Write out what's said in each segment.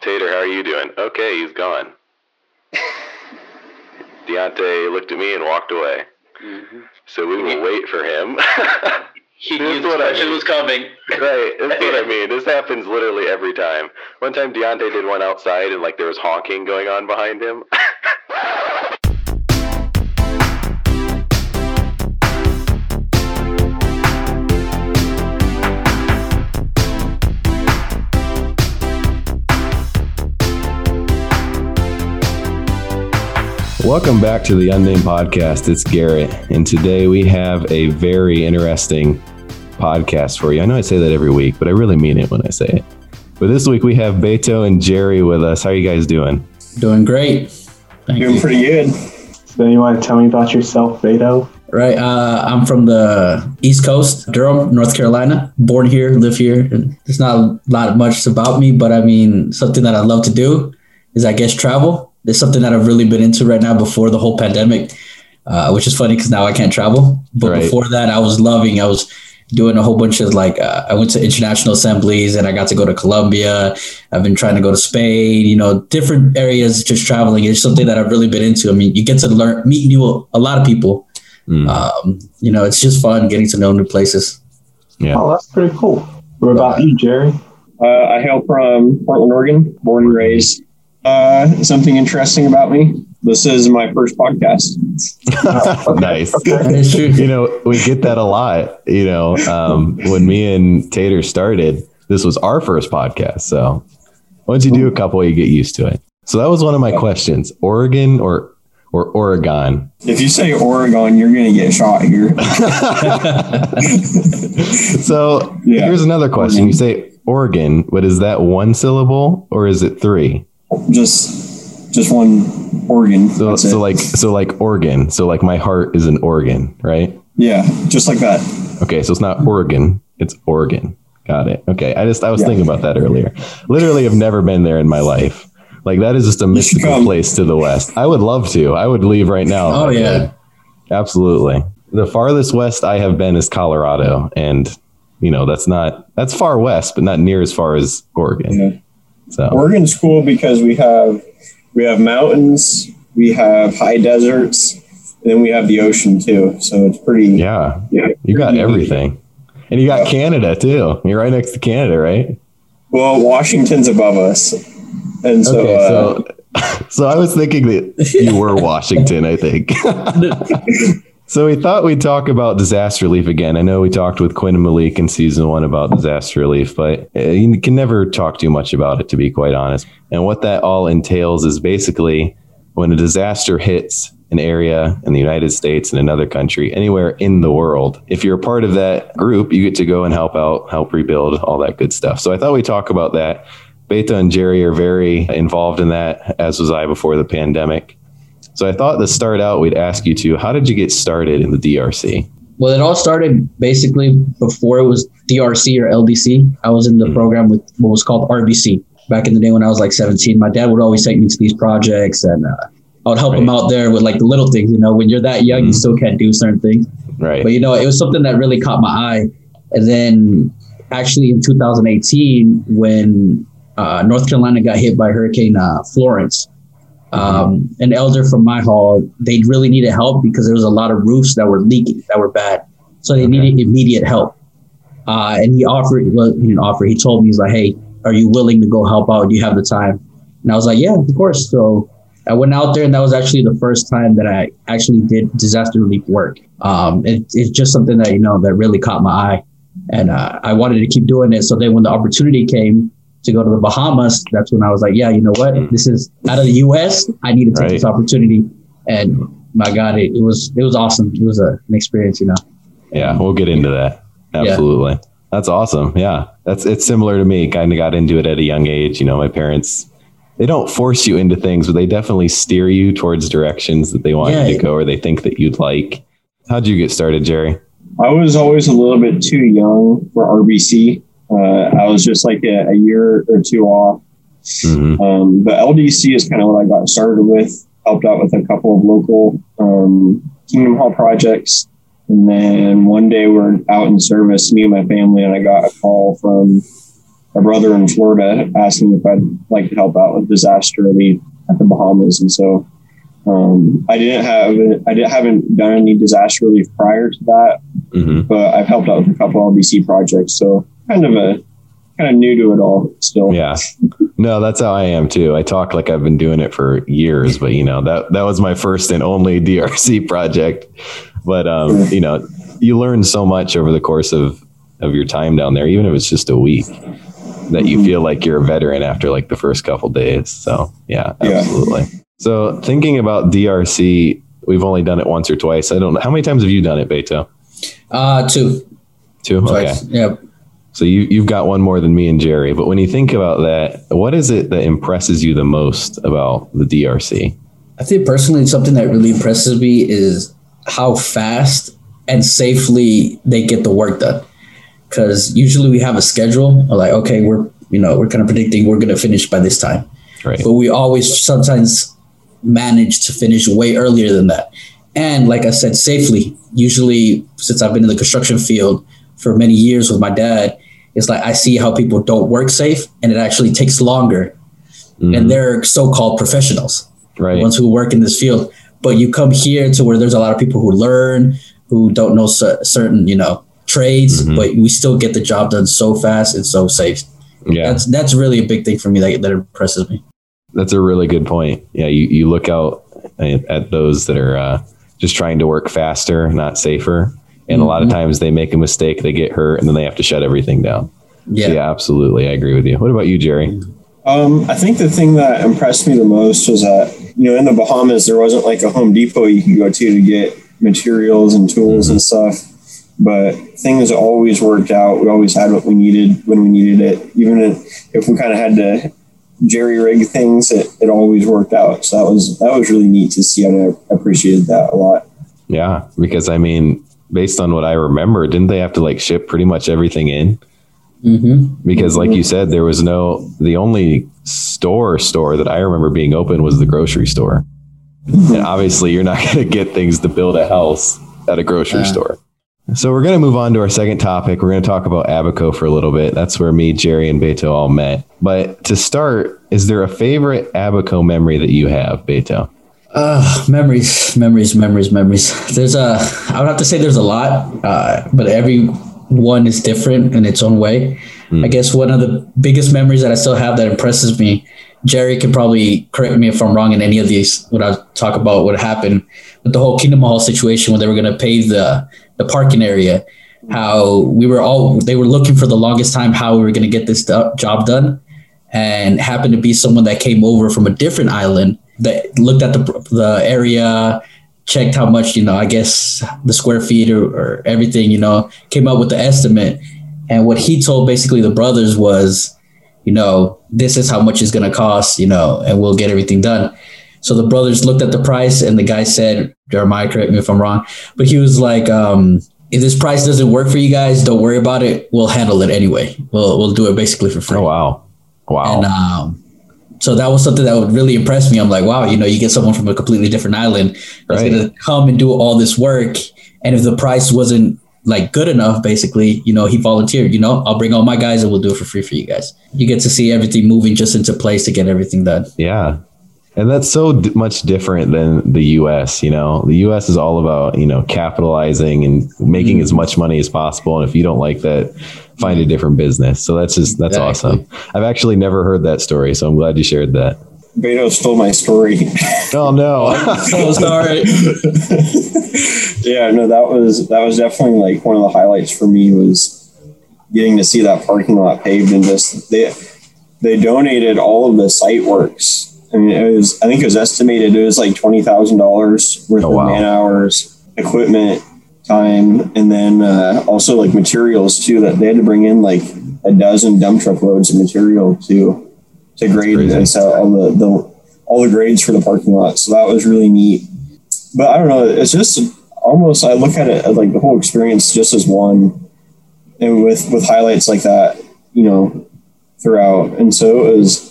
Tater, how are you doing? Okay, he's gone. Deontay looked at me and walked away. Mm-hmm. So we will wait for him. He This knew is the what I mean. was coming. right, that's what I mean. This happens literally every time. One time Deontay did one outside and like there was honking going on behind him. Welcome back to the Unnamed Podcast. It's Garrett, and today we have a very interesting podcast for you. I know I say that every week, but I really mean it when I say it. But this week we have Beto and Jerry with us. How are you guys doing? Doing great. Thank Doing you. pretty good. So you want to tell me about yourself, Beto? Right. Uh, I'm from the East Coast, Durham, North Carolina. Born here, live here. And there's not a lot much about me, but I mean, something that I love to do is, I guess, travel. It's something that I've really been into right now before the whole pandemic, uh, which is funny because now I can't travel. But Right. before that, I was loving. I was doing a whole bunch of like uh, I went to international assemblies and I got to go to Colombia. I've been trying to go to Spain. You know, different areas just traveling. It's something that I've really been into. I mean, you get to learn, meet new a lot of people. Mm. Um, you know, it's just fun getting to know new places. Yeah. Oh, that's pretty cool. What about you, Jerry? Uh, I hail from Portland, Oregon, born and raised. Uh, something interesting about me. This is my first podcast. nice. That is true. You know, we get that a lot. You know, um, when me and Tater started, this was our first podcast. So once you do a couple, you get used to it. So that was one of my questions: Oregon or or Oregon? If you say Oregon, you're going to get shot here. So Yeah. here's another question: You say Oregon, but is that one syllable or is it three? Just, just one organ. So, so like so like organ. So like my heart is an organ, right? yeah, just like that. Okay, so it's not Oregon, it's Oregon. Got it. Okay, I just I was Yeah. thinking about that earlier. Literally, have never been there in my life. Like that is just a should mystical place to the west. I would love to. I would leave right now. Oh, yeah. could. absolutely. The farthest west I have been is Colorado, and you know that's not that's far west, but not near as far as Oregon. Yeah. So Oregon's cool because we have we have mountains, we have high deserts, and then we have the ocean too. So it's pretty. yeah, yeah you got pretty neat. everything, and you got Yeah. Canada too. You're right next to Canada, right? Well, Washington's above us, and so, okay, uh, so so I was thinking that you were Washington. I think. so we thought we'd talk about disaster relief again. I know we talked with Quinn and Malik in season one about disaster relief, but uh, you can never talk too much about it, to be quite honest. And what that all entails is basically when a disaster hits an area in the United States in another country, anywhere in the world. If you're a part of that group, you get to go and help out, help rebuild, all that good stuff. So I thought we'd talk about that. Beto and Jerry are very involved in that, as was I before the pandemic. So I thought to start out, we'd ask you to, how did you get started in the DRC? Well, it all started basically before it was DRC or LDC. I was in the Mhm. program with what was called RBC back in the day when I was like 17. My dad would always take me to these projects and uh, I would help him out there with like the little things. You know, when you're that young, Mhm. you still can't do certain things. Right. But you know, it was something that really caught my eye. And then actually in 2018, when uh, North Carolina got hit by Hurricane uh, Florence, um, an elder from my hall, they really needed help because there was a lot of roofs that were leaking, that were bad. So they Okay. needed immediate help. Uh, and he offered, well, he didn't offer, he told me, he's like, hey, are you willing to go help out? Do you have the time? And I was like, yeah, of course. So I went out there, and that was actually the first time that I actually did disaster relief work. Um, it, it's just something that you know that really caught my eye, and uh, I wanted to keep doing it. So then, when the opportunity came to go to the Bahamas, that's when I was like, yeah, you know what, Mm. this is out of the U.S. I need to take Right. this opportunity, and my God, it, it was it was awesome. It was a, an experience, you know. Yeah, we'll get into that. Yeah. Absolutely. That's awesome. Yeah. That's it's similar to me. Kind of got into it at a young age. You know, my parents they don't force you into things, but they definitely steer you towards directions that they want Yeah. you to go or they think that you'd like. How'd you get started, Jerry? I was always a little bit too young for RBC. Uh, I was just like a, a year or two off. hmm Um, but LDC is kind of what I got started with. Helped out with a couple of local um, Kingdom Hall projects. And then one day we're out in service, me and my family, and I got a call from a brother in Florida asking if I'd like to help out with disaster relief at the Bahamas, and so um, I didn't have I didn't haven't done any disaster relief prior to that, hmm but I've helped out with a couple of LDC projects, so kind of a kind of new to it all still. Yeah. No, that's how I am too. I talk like I've been doing it for years, but you know, that that was my first and only DRC project. But um, you know, you learn so much over the course of of your time down there, even if it's just a week, that you feel like you're a veteran after like the first couple days. So yeah, Yeah. So thinking about DRC, we've only done it once or twice. I don't know how many times have you done it, Beto? Uh, two. Two. Okay. Twice. Yeah. So you you've got one more than me and Jerry. But when you think about that, what is it that impresses you the most about the DRC? I think personally, something that really impresses me is how fast and safely they get the work done. Because usually we have a schedule, like okay, we're you know we're kind of predicting we're going to finish by this time, Right. but we always sometimes manage to finish way earlier than that. And like I said, safely. Usually, since I've been in the construction field for many years with my dad, it's like I see how people don't work safe, and it actually takes longer. Mhm. And they're so-called professionals right. the ones who work in this field. But you come here to where there's a lot of people who learn, who don't know cer- certain, you know, trades, Mhm. but we still get the job done so fast and so safe. yeah. That's that's really a big thing for me that, that impresses me. That's a really good point. Yeah, you, you look out at, at those that are uh, just trying to work faster, not safer. And a lot of Mhm. times they make a mistake, they get hurt, and then they have to shut everything down. Yeah. Yeah, absolutely. I agree with you. What about you, Jerry? Um, I think the thing that impressed me the most was that you know in the Bahamas there wasn't like a Home Depot you could go to to get materials and tools and stuff, but things always worked out. We always had what we needed when we needed it, even if, if we kind of had to jerry rig things. It, it always worked out. So that was that was really neat to see, and I appreciated that a lot. Yeah, because I mean, based on what I remember, didn't they have to like ship pretty much everything in? hmm Because, like you said, there was no, the only store store that I remember being open was the grocery store. And obviously, you're not going to get things to build a house at a grocery Yeah. store. So, we're going to move on to our second topic. We're going to talk about Abaco for a little bit. That's where me, Jerry, and Beto all met. But to start, is there a favorite Abaco memory that you have, Beto? Uh, memories, memories, memories, memories. There's a, I would have to say there's a lot, uh, but every one is different in its own way. I guess one of the biggest memories that I still have that impresses me, Jerry can probably correct me if I'm wrong in any of these when I talk about what happened with the whole Kingdom Hall situation when they were going to pave the the parking area. How we were all they were looking for the longest time how we were going to get this job done, and happened to be someone that came over from a different island that looked at the the area, checked how much you know, I guess the square feet or, or everything, you know, came up with the estimate. And what he told basically the brothers was, you know, this is how much it's gonna cost, you know, and we'll get everything done. So the brothers looked at the price and the guy said, Jeremiah, correct me if I'm wrong, but he was like, um, if this price doesn't work for you guys, don't worry about it. We'll handle it anyway. We'll we'll do it basically for free. Oh, wow. Wow. And um, so that was something that would really impress me. I'm like, wow, you know, you get someone from a completely different island that's Right. going to come and do all this work. And if the price wasn't like good enough, basically, you know, he volunteered, you know, I'll bring all my guys and we'll do it for free for you guys. You get to see everything moving just into place to get everything done. Yeah. And that's so d- much different than the US, you know. The US is all about, you know, capitalizing and making as mm. much money as possible and if you don't like that, find a different business. So that's just that's Exactly. awesome. I've actually never heard that story, so I'm glad you shared that. Beto stole my story. Oh no. Oh, so sorry. yeah, no, that was that was definitely like one of the highlights for me was getting to see that parking lot paved and just they they donated all of the site works. I mean, it was I think it was estimated it was like twenty thousand dollars worth Oh, of wow. man hours, equipment, time, and then uh, also like materials too. That they had to bring in like a dozen dump truck loads of material to to grade and set all the, the all the grades for the parking lot. So that was really neat. But I don't know. It's just almost I look at it as like the whole experience just as one, and with with highlights like that, you know, throughout. And so it was.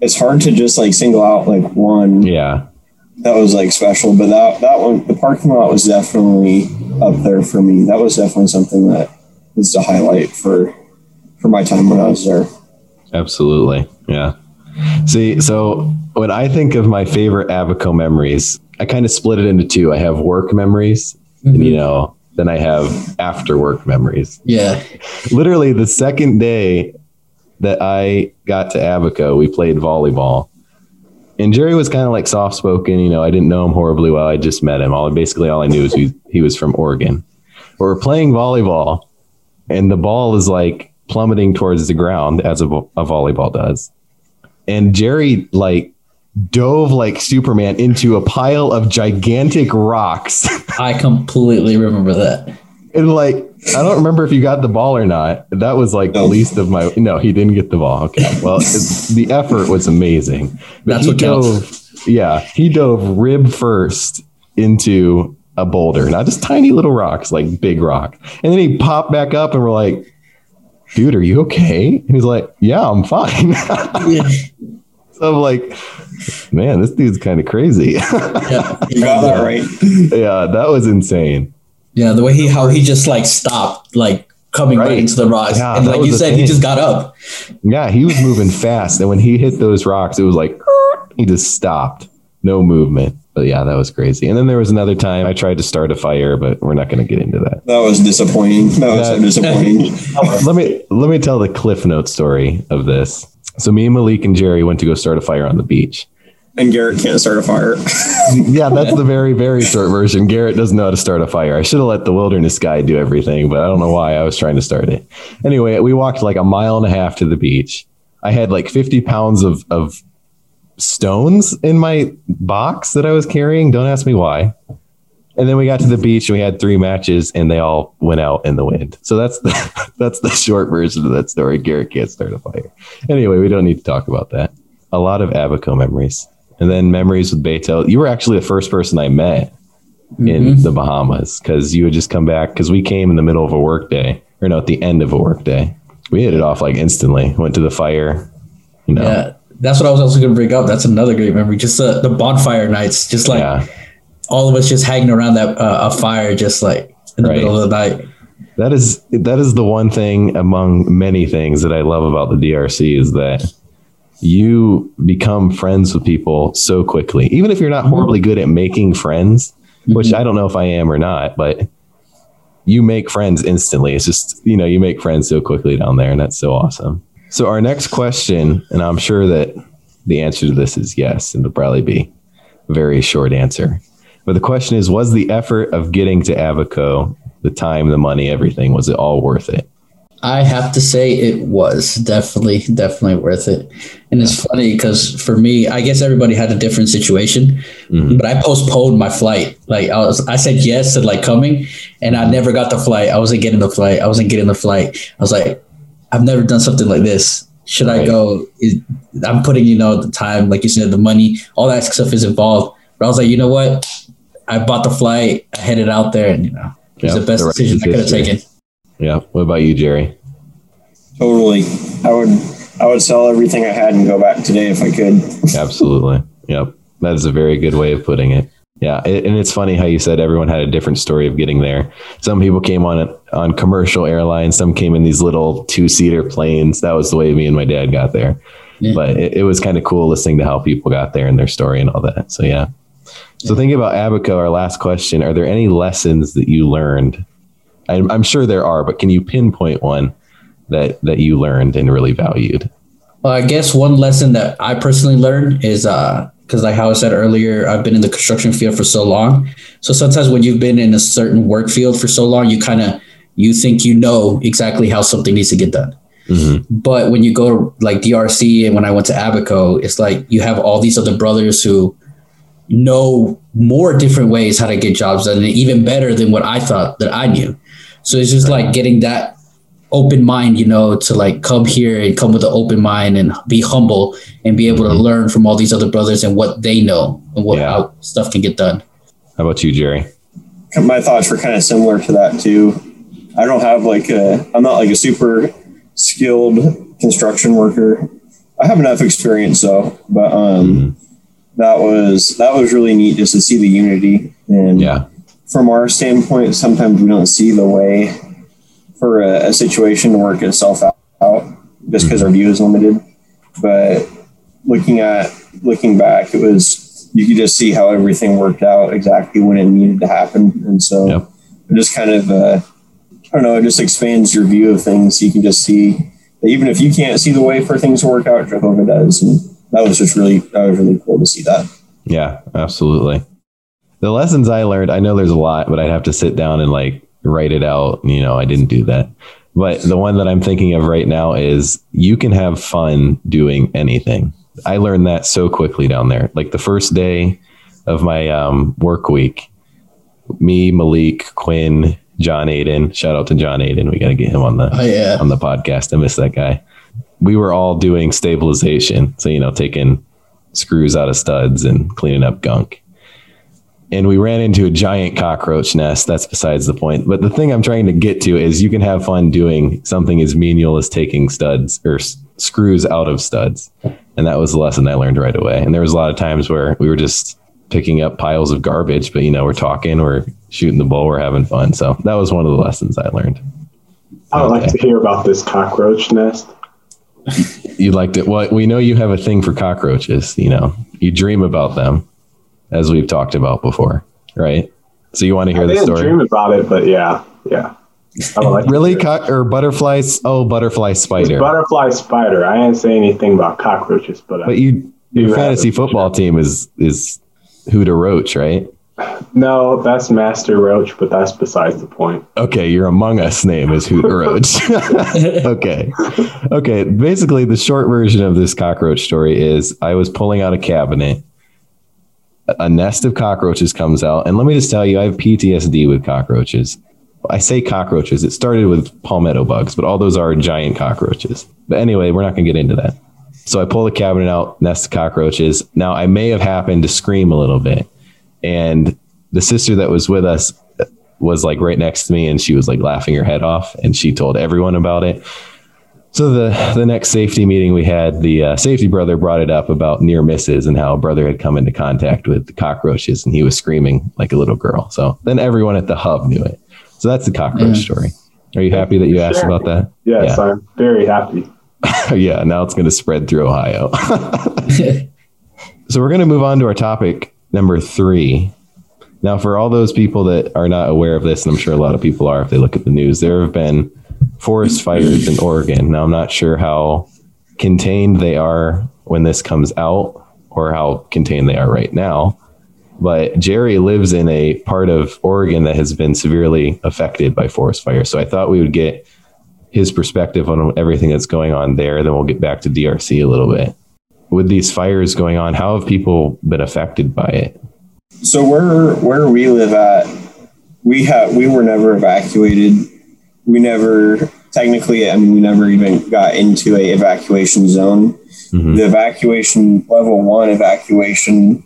It's hard to just like single out like one yeah. that was like special, but that that one the parking lot was definitely up there for me. That was definitely something that was a highlight for for my time when I was there. Absolutely. Yeah. See, so when I think of my favorite Abaco memories, I kind of split it into two. I have work memories, and you mm-hmm. know, then I have after work memories. Yeah. Literally, the second day that I got to Abaco, we played volleyball. And Jerry was kind of like soft spoken. You know, I didn't know him horribly well. I just met him. All basically all I knew is he, he was from Oregon. We're playing volleyball, and the ball is like plummeting towards the ground as a, a volleyball does. And Jerry like dove like Superman into a pile of gigantic rocks. I completely remember that. And like, I don't remember if you got the ball or not. That was like the least of my. No, he didn't get the ball. Okay. Well, the effort was amazing. But That's he what counts. Yeah. He dove rib first into a boulder, not just tiny little rocks, like big rock. And then he popped back up and we're like, dude, are you okay? And he's like, yeah, I'm fine. Yeah. so I'm like, man, this dude's kind of crazy. Yeah. You got that right. yeah, that was insane. Yeah, the way he how he just like stopped, like coming right, Right. into the rocks, Yeah, and like you the said, he just got up. Yeah, he was moving fast. And when he hit those rocks, it was like he just stopped. No movement. But yeah, that was crazy. And then there was another time I tried to start a fire, but we're not going to get into that. That was disappointing. That was so That- disappointing. let me let me tell the cliff note story of this. So me and Malik and Jerry went to go start a fire on the beach. And Garrett can't start a fire. Yeah, that's the very very short version. Garrett doesn't know how to start a fire. I should have let the wilderness guy do everything, but I don't know why I was trying to start it. Anyway, we walked like a mile and a half to the beach. I had like 50 pounds of of stones in my box that I was carrying. Don't ask me why. And then we got to the beach and we had three matches and they all went out in the wind. So that's the that's the short version of that story. Garrett can't start a fire. Anyway, we don't need to talk about that. A lot of Abaco memories. And then memories with Beto. You were actually the first person I met in the Bahamas because you would just come back because we came in the middle of a work day or no, at the end of a work day. We hit it off like instantly. Went to the fire. You know, Yeah, that's what I was also going to bring up. That's another great memory. Just the, the bonfire nights, just like yeah. all of us just hanging around that uh, a fire, just like in the Right. middle of the night. That is that is the one thing among many things that I love about the DRC is that you become friends with people so quickly. Even if you're not horribly good at making friends, mm-hmm. which I don't know if I am or not, but you make friends instantly. It's just, you know, you make friends so quickly down there and that's so awesome. So our next question, and I'm sure that the answer to this is yes, and it'll probably be a very short answer. But the question is, was the effort of getting to Abaco, the time, the money, everything, was it all worth it? I have to say it was definitely, definitely worth it. And it's funny because for me, I guess everybody had a different situation, Mhm. but I postponed my flight. Like I was, I said yes to like coming, and I never got the flight. I wasn't getting the flight. I wasn't getting the flight. I was like, I've never done something like this. Should I go? I'm putting, you know, the time, like you said, the money, all that stuff is involved. But I was like, you know what? I bought the flight. I headed out there, and you know, it was Yeah, the best the right decision I could have taken. Yeah. What about you, Jerry? totally. I would I would sell everything I had and go back today if I could. Absolutely. Yep. That is a very good way of putting it. Yeah, and it's funny how you said everyone had a different story of getting there. Some people came on on commercial airlines. Some came in these little two seater planes. That was the way me and my dad got there. Yeah. But it, it was kind of cool listening to how people got there and their story and all that. So yeah. So thinking about Abaco, our last question: Are there any lessons that you learned? I'm, I'm sure there are, but can you pinpoint one that that you learned and really valued? Well, I guess one lesson that I personally learned is because, like how I said earlier, I've been in the construction field for so long. So sometimes when you've been in a certain work field for so long, you kind of you think you know exactly how something needs to get done. Mhm. But when you go to like DRC and when I went to Abaco, it's like you have all these other brothers who know more different ways how to get jobs done, and even better than what I thought that I knew. So it's just like getting that open mind, you know, to like come here and come with an open mind and be humble and be able to Mhm. learn from all these other brothers and what they know and what Yeah. how stuff can get done. How about you, Jerry? My thoughts were kind of similar to that too. I don't have like a I'm not like a super skilled construction worker. I have enough experience though, but um that was that was really neat just to see the unity and Yeah. From our standpoint, sometimes we don't see the way for a, a situation to work itself out. just because our view is limited. But looking at looking back, it was you could just see how everything worked out exactly when it needed to happen, and so Yep. it just kind of uh, I don't know, it just expands your view of things. You can just see that even if you can't see the way for things to work out, Jehovah does, and that was just really that was really cool to see that. Yeah, absolutely. The lessons I learned, I know there's a lot, but I'd have to sit down and like write it out. You know, I didn't do that. But the one that I'm thinking of right now is you can have fun doing anything. I learned that so quickly down there. Like the first day of my um, work week, me, Malik, Quinn, John Aiden, shout out to John Aiden. We got to get him on the Oh yeah. on the podcast. I miss that guy. We were all doing stabilization. So, you know, taking screws out of studs and cleaning up gunk. And we ran into a giant cockroach nest. That's besides the point. But the thing I'm trying to get to is you can have fun doing something as menial as taking studs or s- screws out of studs. And that was the lesson I learned right away. And there was a lot of times where we were just picking up piles of garbage, but you know, we're talking, we're shooting the bull, we're having fun. So that was one of the lessons I learned. I would like to hear about this cockroach nest. You liked it. Well, we know you have a thing for cockroaches. You know, you dream about them, as we've talked about before, right? So you want to hear I the story? dream about it, but yeah, yeah. Like Really, cock or butterflies? Oh, butterfly It's spider. butterfly spider. I didn't say anything about cockroaches, but, uh, but you, You your fantasy football team is is Huda Roach, right? no, that's Master Roach, but that's besides the point. Okay, your Among Us name is Huda Roach. okay, okay. Basically, the short version of this cockroach story is: I was pulling out a cabinet. A nest of cockroaches comes out, and let me just tell you, I have PTSD with cockroaches. I say cockroaches. It started with palmetto bugs, but all those are giant cockroaches. But anyway, we're not going to get into that. So I pull the cabinet out, nest of cockroaches. Now I may have happened to scream a little bit, and the sister that was with us was like right next to me, and she was like laughing her head off, and she told everyone about it. So the the next safety meeting we had, the uh, safety brother brought it up about near misses and how a brother had come into contact with the cockroaches, and he was screaming like a little girl. So then everyone at the hub knew it. So that's the cockroach story. Are you happy that you asked Sure. about that? Yes, Yeah. I'm very happy. yeah, now it's going to spread through Ohio. so we're going to move on to our topic number three. Now, for all those people that are not aware of this, and I'm sure a lot of people are if they look at the news, there have been forest fires in Oregon. Now, I'm not sure how contained they are when this comes out or how contained they are right now. But Jerry lives in a part of Oregon that has been severely affected by forest fires. So I thought we would get his perspective on everything that's going on there. Then we'll get back to DRC a little bit. With these fires going on, how have people been affected by it? So where where we live at, we have we were never evacuated. We never technically, I mean, we never even got into a evacuation zone. Mhm. The evacuation level one evacuation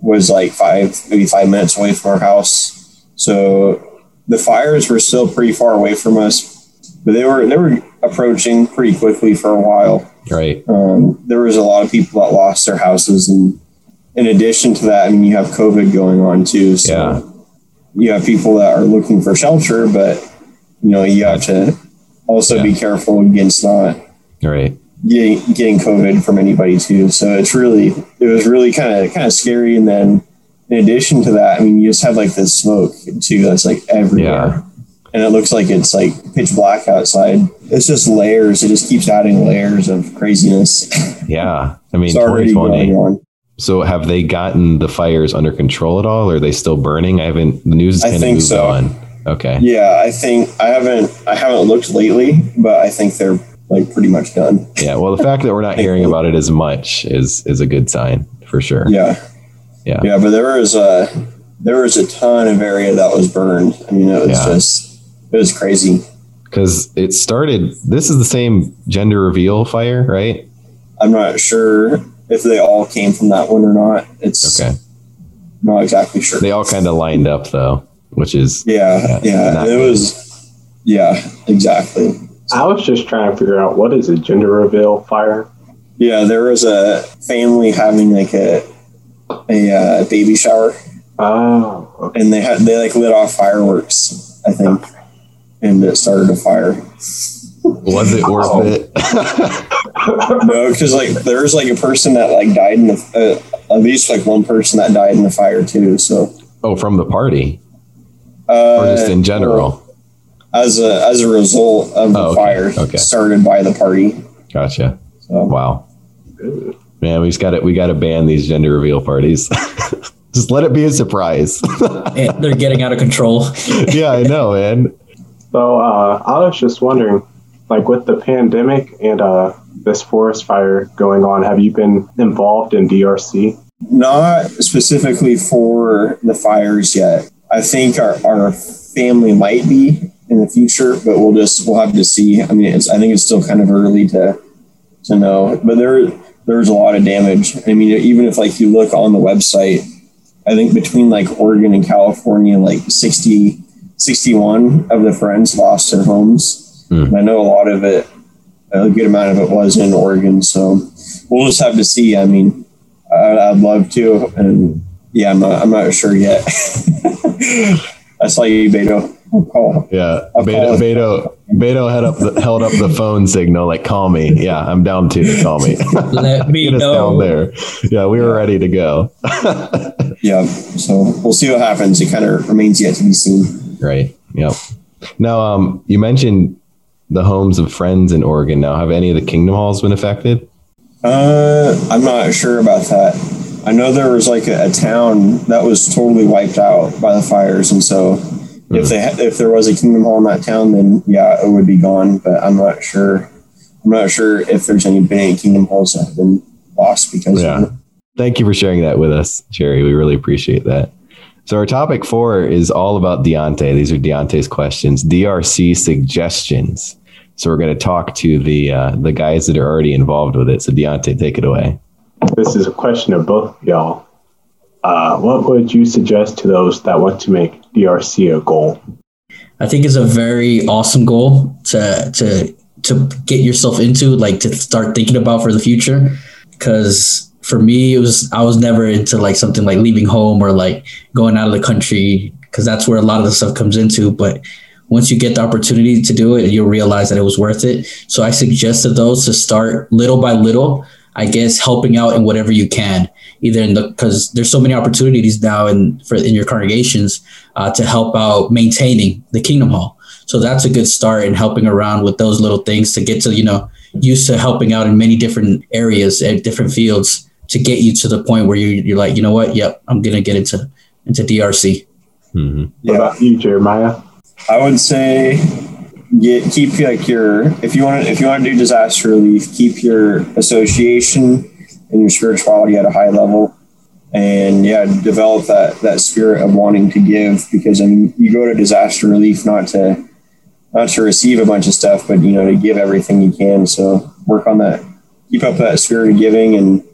was like five maybe five minutes away from our house. So the fires were still pretty far away from us, but they were they were approaching pretty quickly for a while Right. um, there was a lot of people that lost their houses and in addition to that i mean you have covid going on too so Yeah. you have people that are looking for shelter but you know you have to also be careful against not Right. getting getting covid from anybody too so it's really it was really kind of kind of scary and then in addition to that i mean you just have like this smoke too that's like everywhere Yeah. and it looks like it's like pitch black outside it's just layers it just keeps adding layers of craziness Yeah. I mean, it's already 2020. going on. So have they gotten the fires under control at all? Or are they still burning? I haven't, the news has I kind of moved so. on. Okay. Yeah, I think I haven't I haven't looked lately, but I think they're like pretty much done. Yeah. Well, the fact that we're not hearing about it as much is, is a good sign for sure. Yeah. Yeah. Yeah, but there was a there was a ton of area that was burned. I mean, it was Yeah. just it was crazy. Because it started, this is the same gender reveal fire, right? I'm not sure if they all came from that one or not. It's Okay. not exactly sure. They all kind of lined up though, which is, yeah, Yeah, yeah. It good. was yeah, exactly. I was just trying to figure out what is a gender reveal fire. Yeah, there was a family having like a a uh, baby shower Oh, okay. and they had they like lit off fireworks, I think, and it started a fire. Was it worth Oh. it? no, because like there's like a person that like died in the uh, at least like one person that died in the fire too. So oh, from the party uh, or just in general? as a as a result of the Oh, okay, fire okay. started by the party. Gotcha. So Wow. Man, we just got to we got to ban these gender reveal parties. just let it be a surprise. They're getting out of control. yeah, I know, man. So uh, I was just wondering, like with the pandemic and uh, this forest fire going on, have you been involved in DRC? not specifically for the fires yet. I think our, our family might be in the future, but we'll just we'll have to see. I mean, it's I think it's still kind of early to to know, but there there's a lot of damage. I mean, even if like you look on the website, I think between like Oregon and California, like 60, 61 of the friends lost their homes. Hmm. And I know a lot of it, a good amount of it was in Oregon. So we'll just have to see. I mean, I, I'd love to, and yeah, I'm not, I'm not sure yet. I saw you, Beto. Oh, Yeah, I'll Beto. Beto, Beto held up the, held up the phone signal like call me. Yeah, I'm down to call me. Let me Get us down know. there. Yeah, we were ready to go. yeah. So we'll see what happens. It kind of remains yet to be seen. right. Yep. Now, um, you mentioned the homes of friends in Oregon. Now, have any of the Kingdom Halls been affected? Uh, I'm not sure about that. I know there was like a, a town that was totally wiped out by the fires, and so if they if there was a Kingdom Hall in that town, then yeah, it would be gone. But I'm not sure. I'm not sure if there's any been any Kingdom Halls that have been lost because Yeah. of it. Thank you for sharing that with us, Jerry. We really appreciate that. So our topic four is all about Deontay. These are Deontay's questions, DRC suggestions. So we're going to talk to the uh, the guys that are already involved with it. So Deontay, take it away. This is a question of both y'all. Uh, what would you suggest to those that want to make DRC a goal? I think it's a very awesome goal to to to get yourself into, like to start thinking about for the future. Because for me, it was I was never into like something like leaving home or like going out of the country, because that's where a lot of the stuff comes into. But once you get the opportunity to do it, you'll realize that it was worth it. So I suggested those to start little by little. I guess helping out in whatever you can, either in the because there's so many opportunities now in for in your congregations uh, to help out maintaining the Kingdom Hall. So that's a good start in helping around with those little things to get to you know used to helping out in many different areas and different fields to get you to the point where you you're like you know what yep I'm gonna get into into DRC. hmm What about you, Jeremiah? I would say get keep like your if you want to if you want to do disaster relief, keep your association and your spirituality at a high level, and yeah, develop that that spirit of wanting to give because I mean you go to disaster relief not to not to receive a bunch of stuff, but you know to give everything you can. So work on that, keep up that spirit of giving, and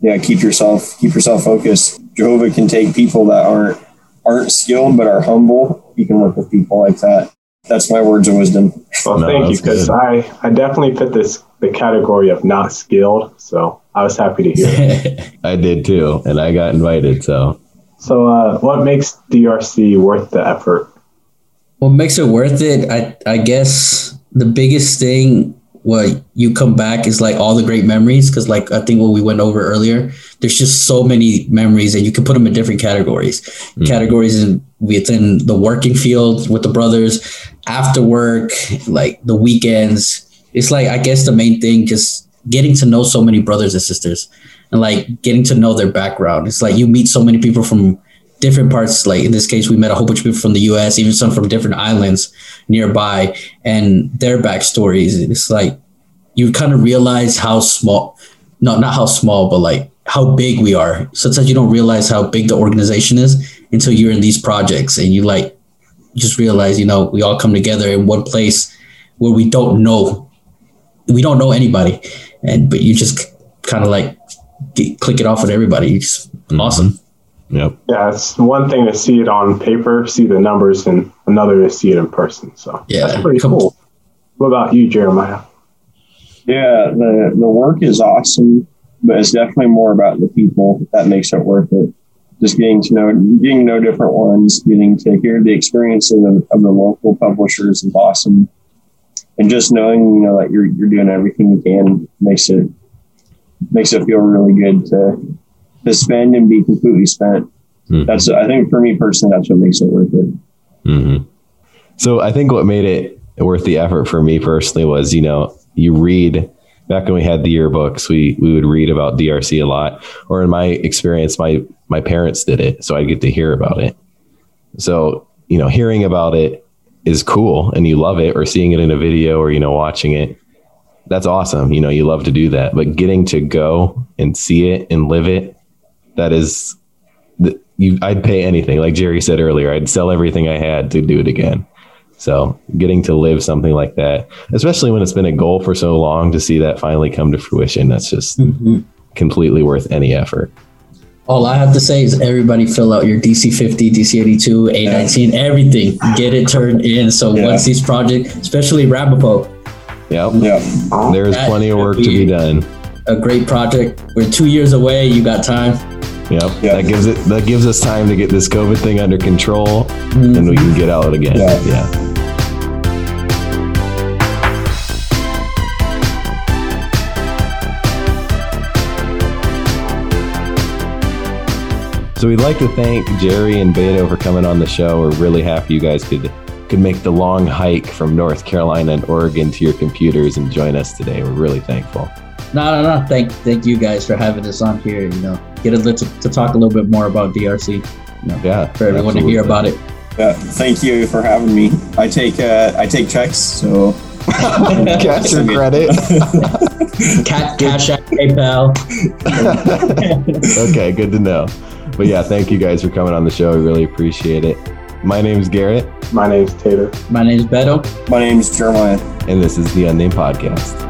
yeah, keep yourself keep yourself focused. Jehovah can take people that aren't aren't skilled but are humble. You can work with people like that. That's my words of wisdom. Well, No, thank you, because. I, I definitely fit this the category of not skilled. So I was happy to hear. I did too, and I got invited. So so, uh, what makes DRC worth the effort? what makes it worth it? I I guess the biggest thing what you come back is like all the great memories because like I think what we went over earlier, there's just so many memories and you can put them in different categories. Mhm. Categories in within the working field with the brothers, after work, like the weekends. It's like I guess the main thing just getting to know so many brothers and sisters and like getting to know their background. It's like you meet so many people from different parts. Like in this case, we met a whole bunch of people from the U.S., even some from different islands nearby, and their backstories. It's like you kind of realize how small, no, not how small, but like how big we are. Sometimes you don't realize how big the organization is until you're in these projects, and you like just realize, you know, we all come together in one place where we don't know, we don't know anybody, and but you just kind of like get, click it off with everybody. It's awesome. Yep. Yeah, it's one thing to see it on paper, see the numbers, and another to see it in person. So Yeah, that's pretty come- cool. What about you, Jeremiah? Yeah, the the work is awesome, but it's definitely more about the people that makes it worth it. Just getting to know getting to know different ones, getting to hear the experiences of, of the local publishers is awesome. and just knowing you know that you're you're doing everything you can makes it makes it feel really good to to spend and be completely spent. Mhm. That's I think for me personally, that's what makes it worth it. hmm So I think what made it worth the effort for me personally was, you know, you read back when we had the yearbooks, we we would read about DRC a lot, or in my experience, my my parents did it, so I get to hear about it. So you know, hearing about it is cool, and you love it, or seeing it in a video, or you know, watching it. That's awesome. You know, you love to do that, but getting to go and see it and live it, that is, the, you. I'd pay anything. Like Jerry said earlier, I'd sell everything I had to do it again. So getting to live something like that, especially when it's been a goal for so long, to see that finally come to fruition, that's just mm-hmm. completely worth any effort. All I have to say is everybody fill out your DC 50, DC 82, A19, everything. Get it turned in. So Yeah. once these projects, especially Ramapo, Yep. Yeah, There's That plenty of should work to be be- done. a great project. We're two years away. You got time. Yep. Yeah. That gives it that gives us time to get this COVID thing under control and we can get out again. Yeah. yeah. So we'd like to thank Jerry and Beto for coming on the show. We're really happy you guys could could make the long hike from North Carolina and Oregon to your computers and join us today. We're really thankful. No, no, no. Thank, thank you guys for having us on here. You know, get a little to talk a little bit more about DRC. You know, Yeah. for everyone to hear about it. yeah. Thank you for having me. I take uh, I take checks, so Cash or credit. Ca- Cash App, PayPal. okay, good to know. But yeah, thank you guys for coming on the show. We really appreciate it. My name's Garrett, My name's Tater. My name is Beto. my name's Jeremiah. and this is the Unnamed Podcast.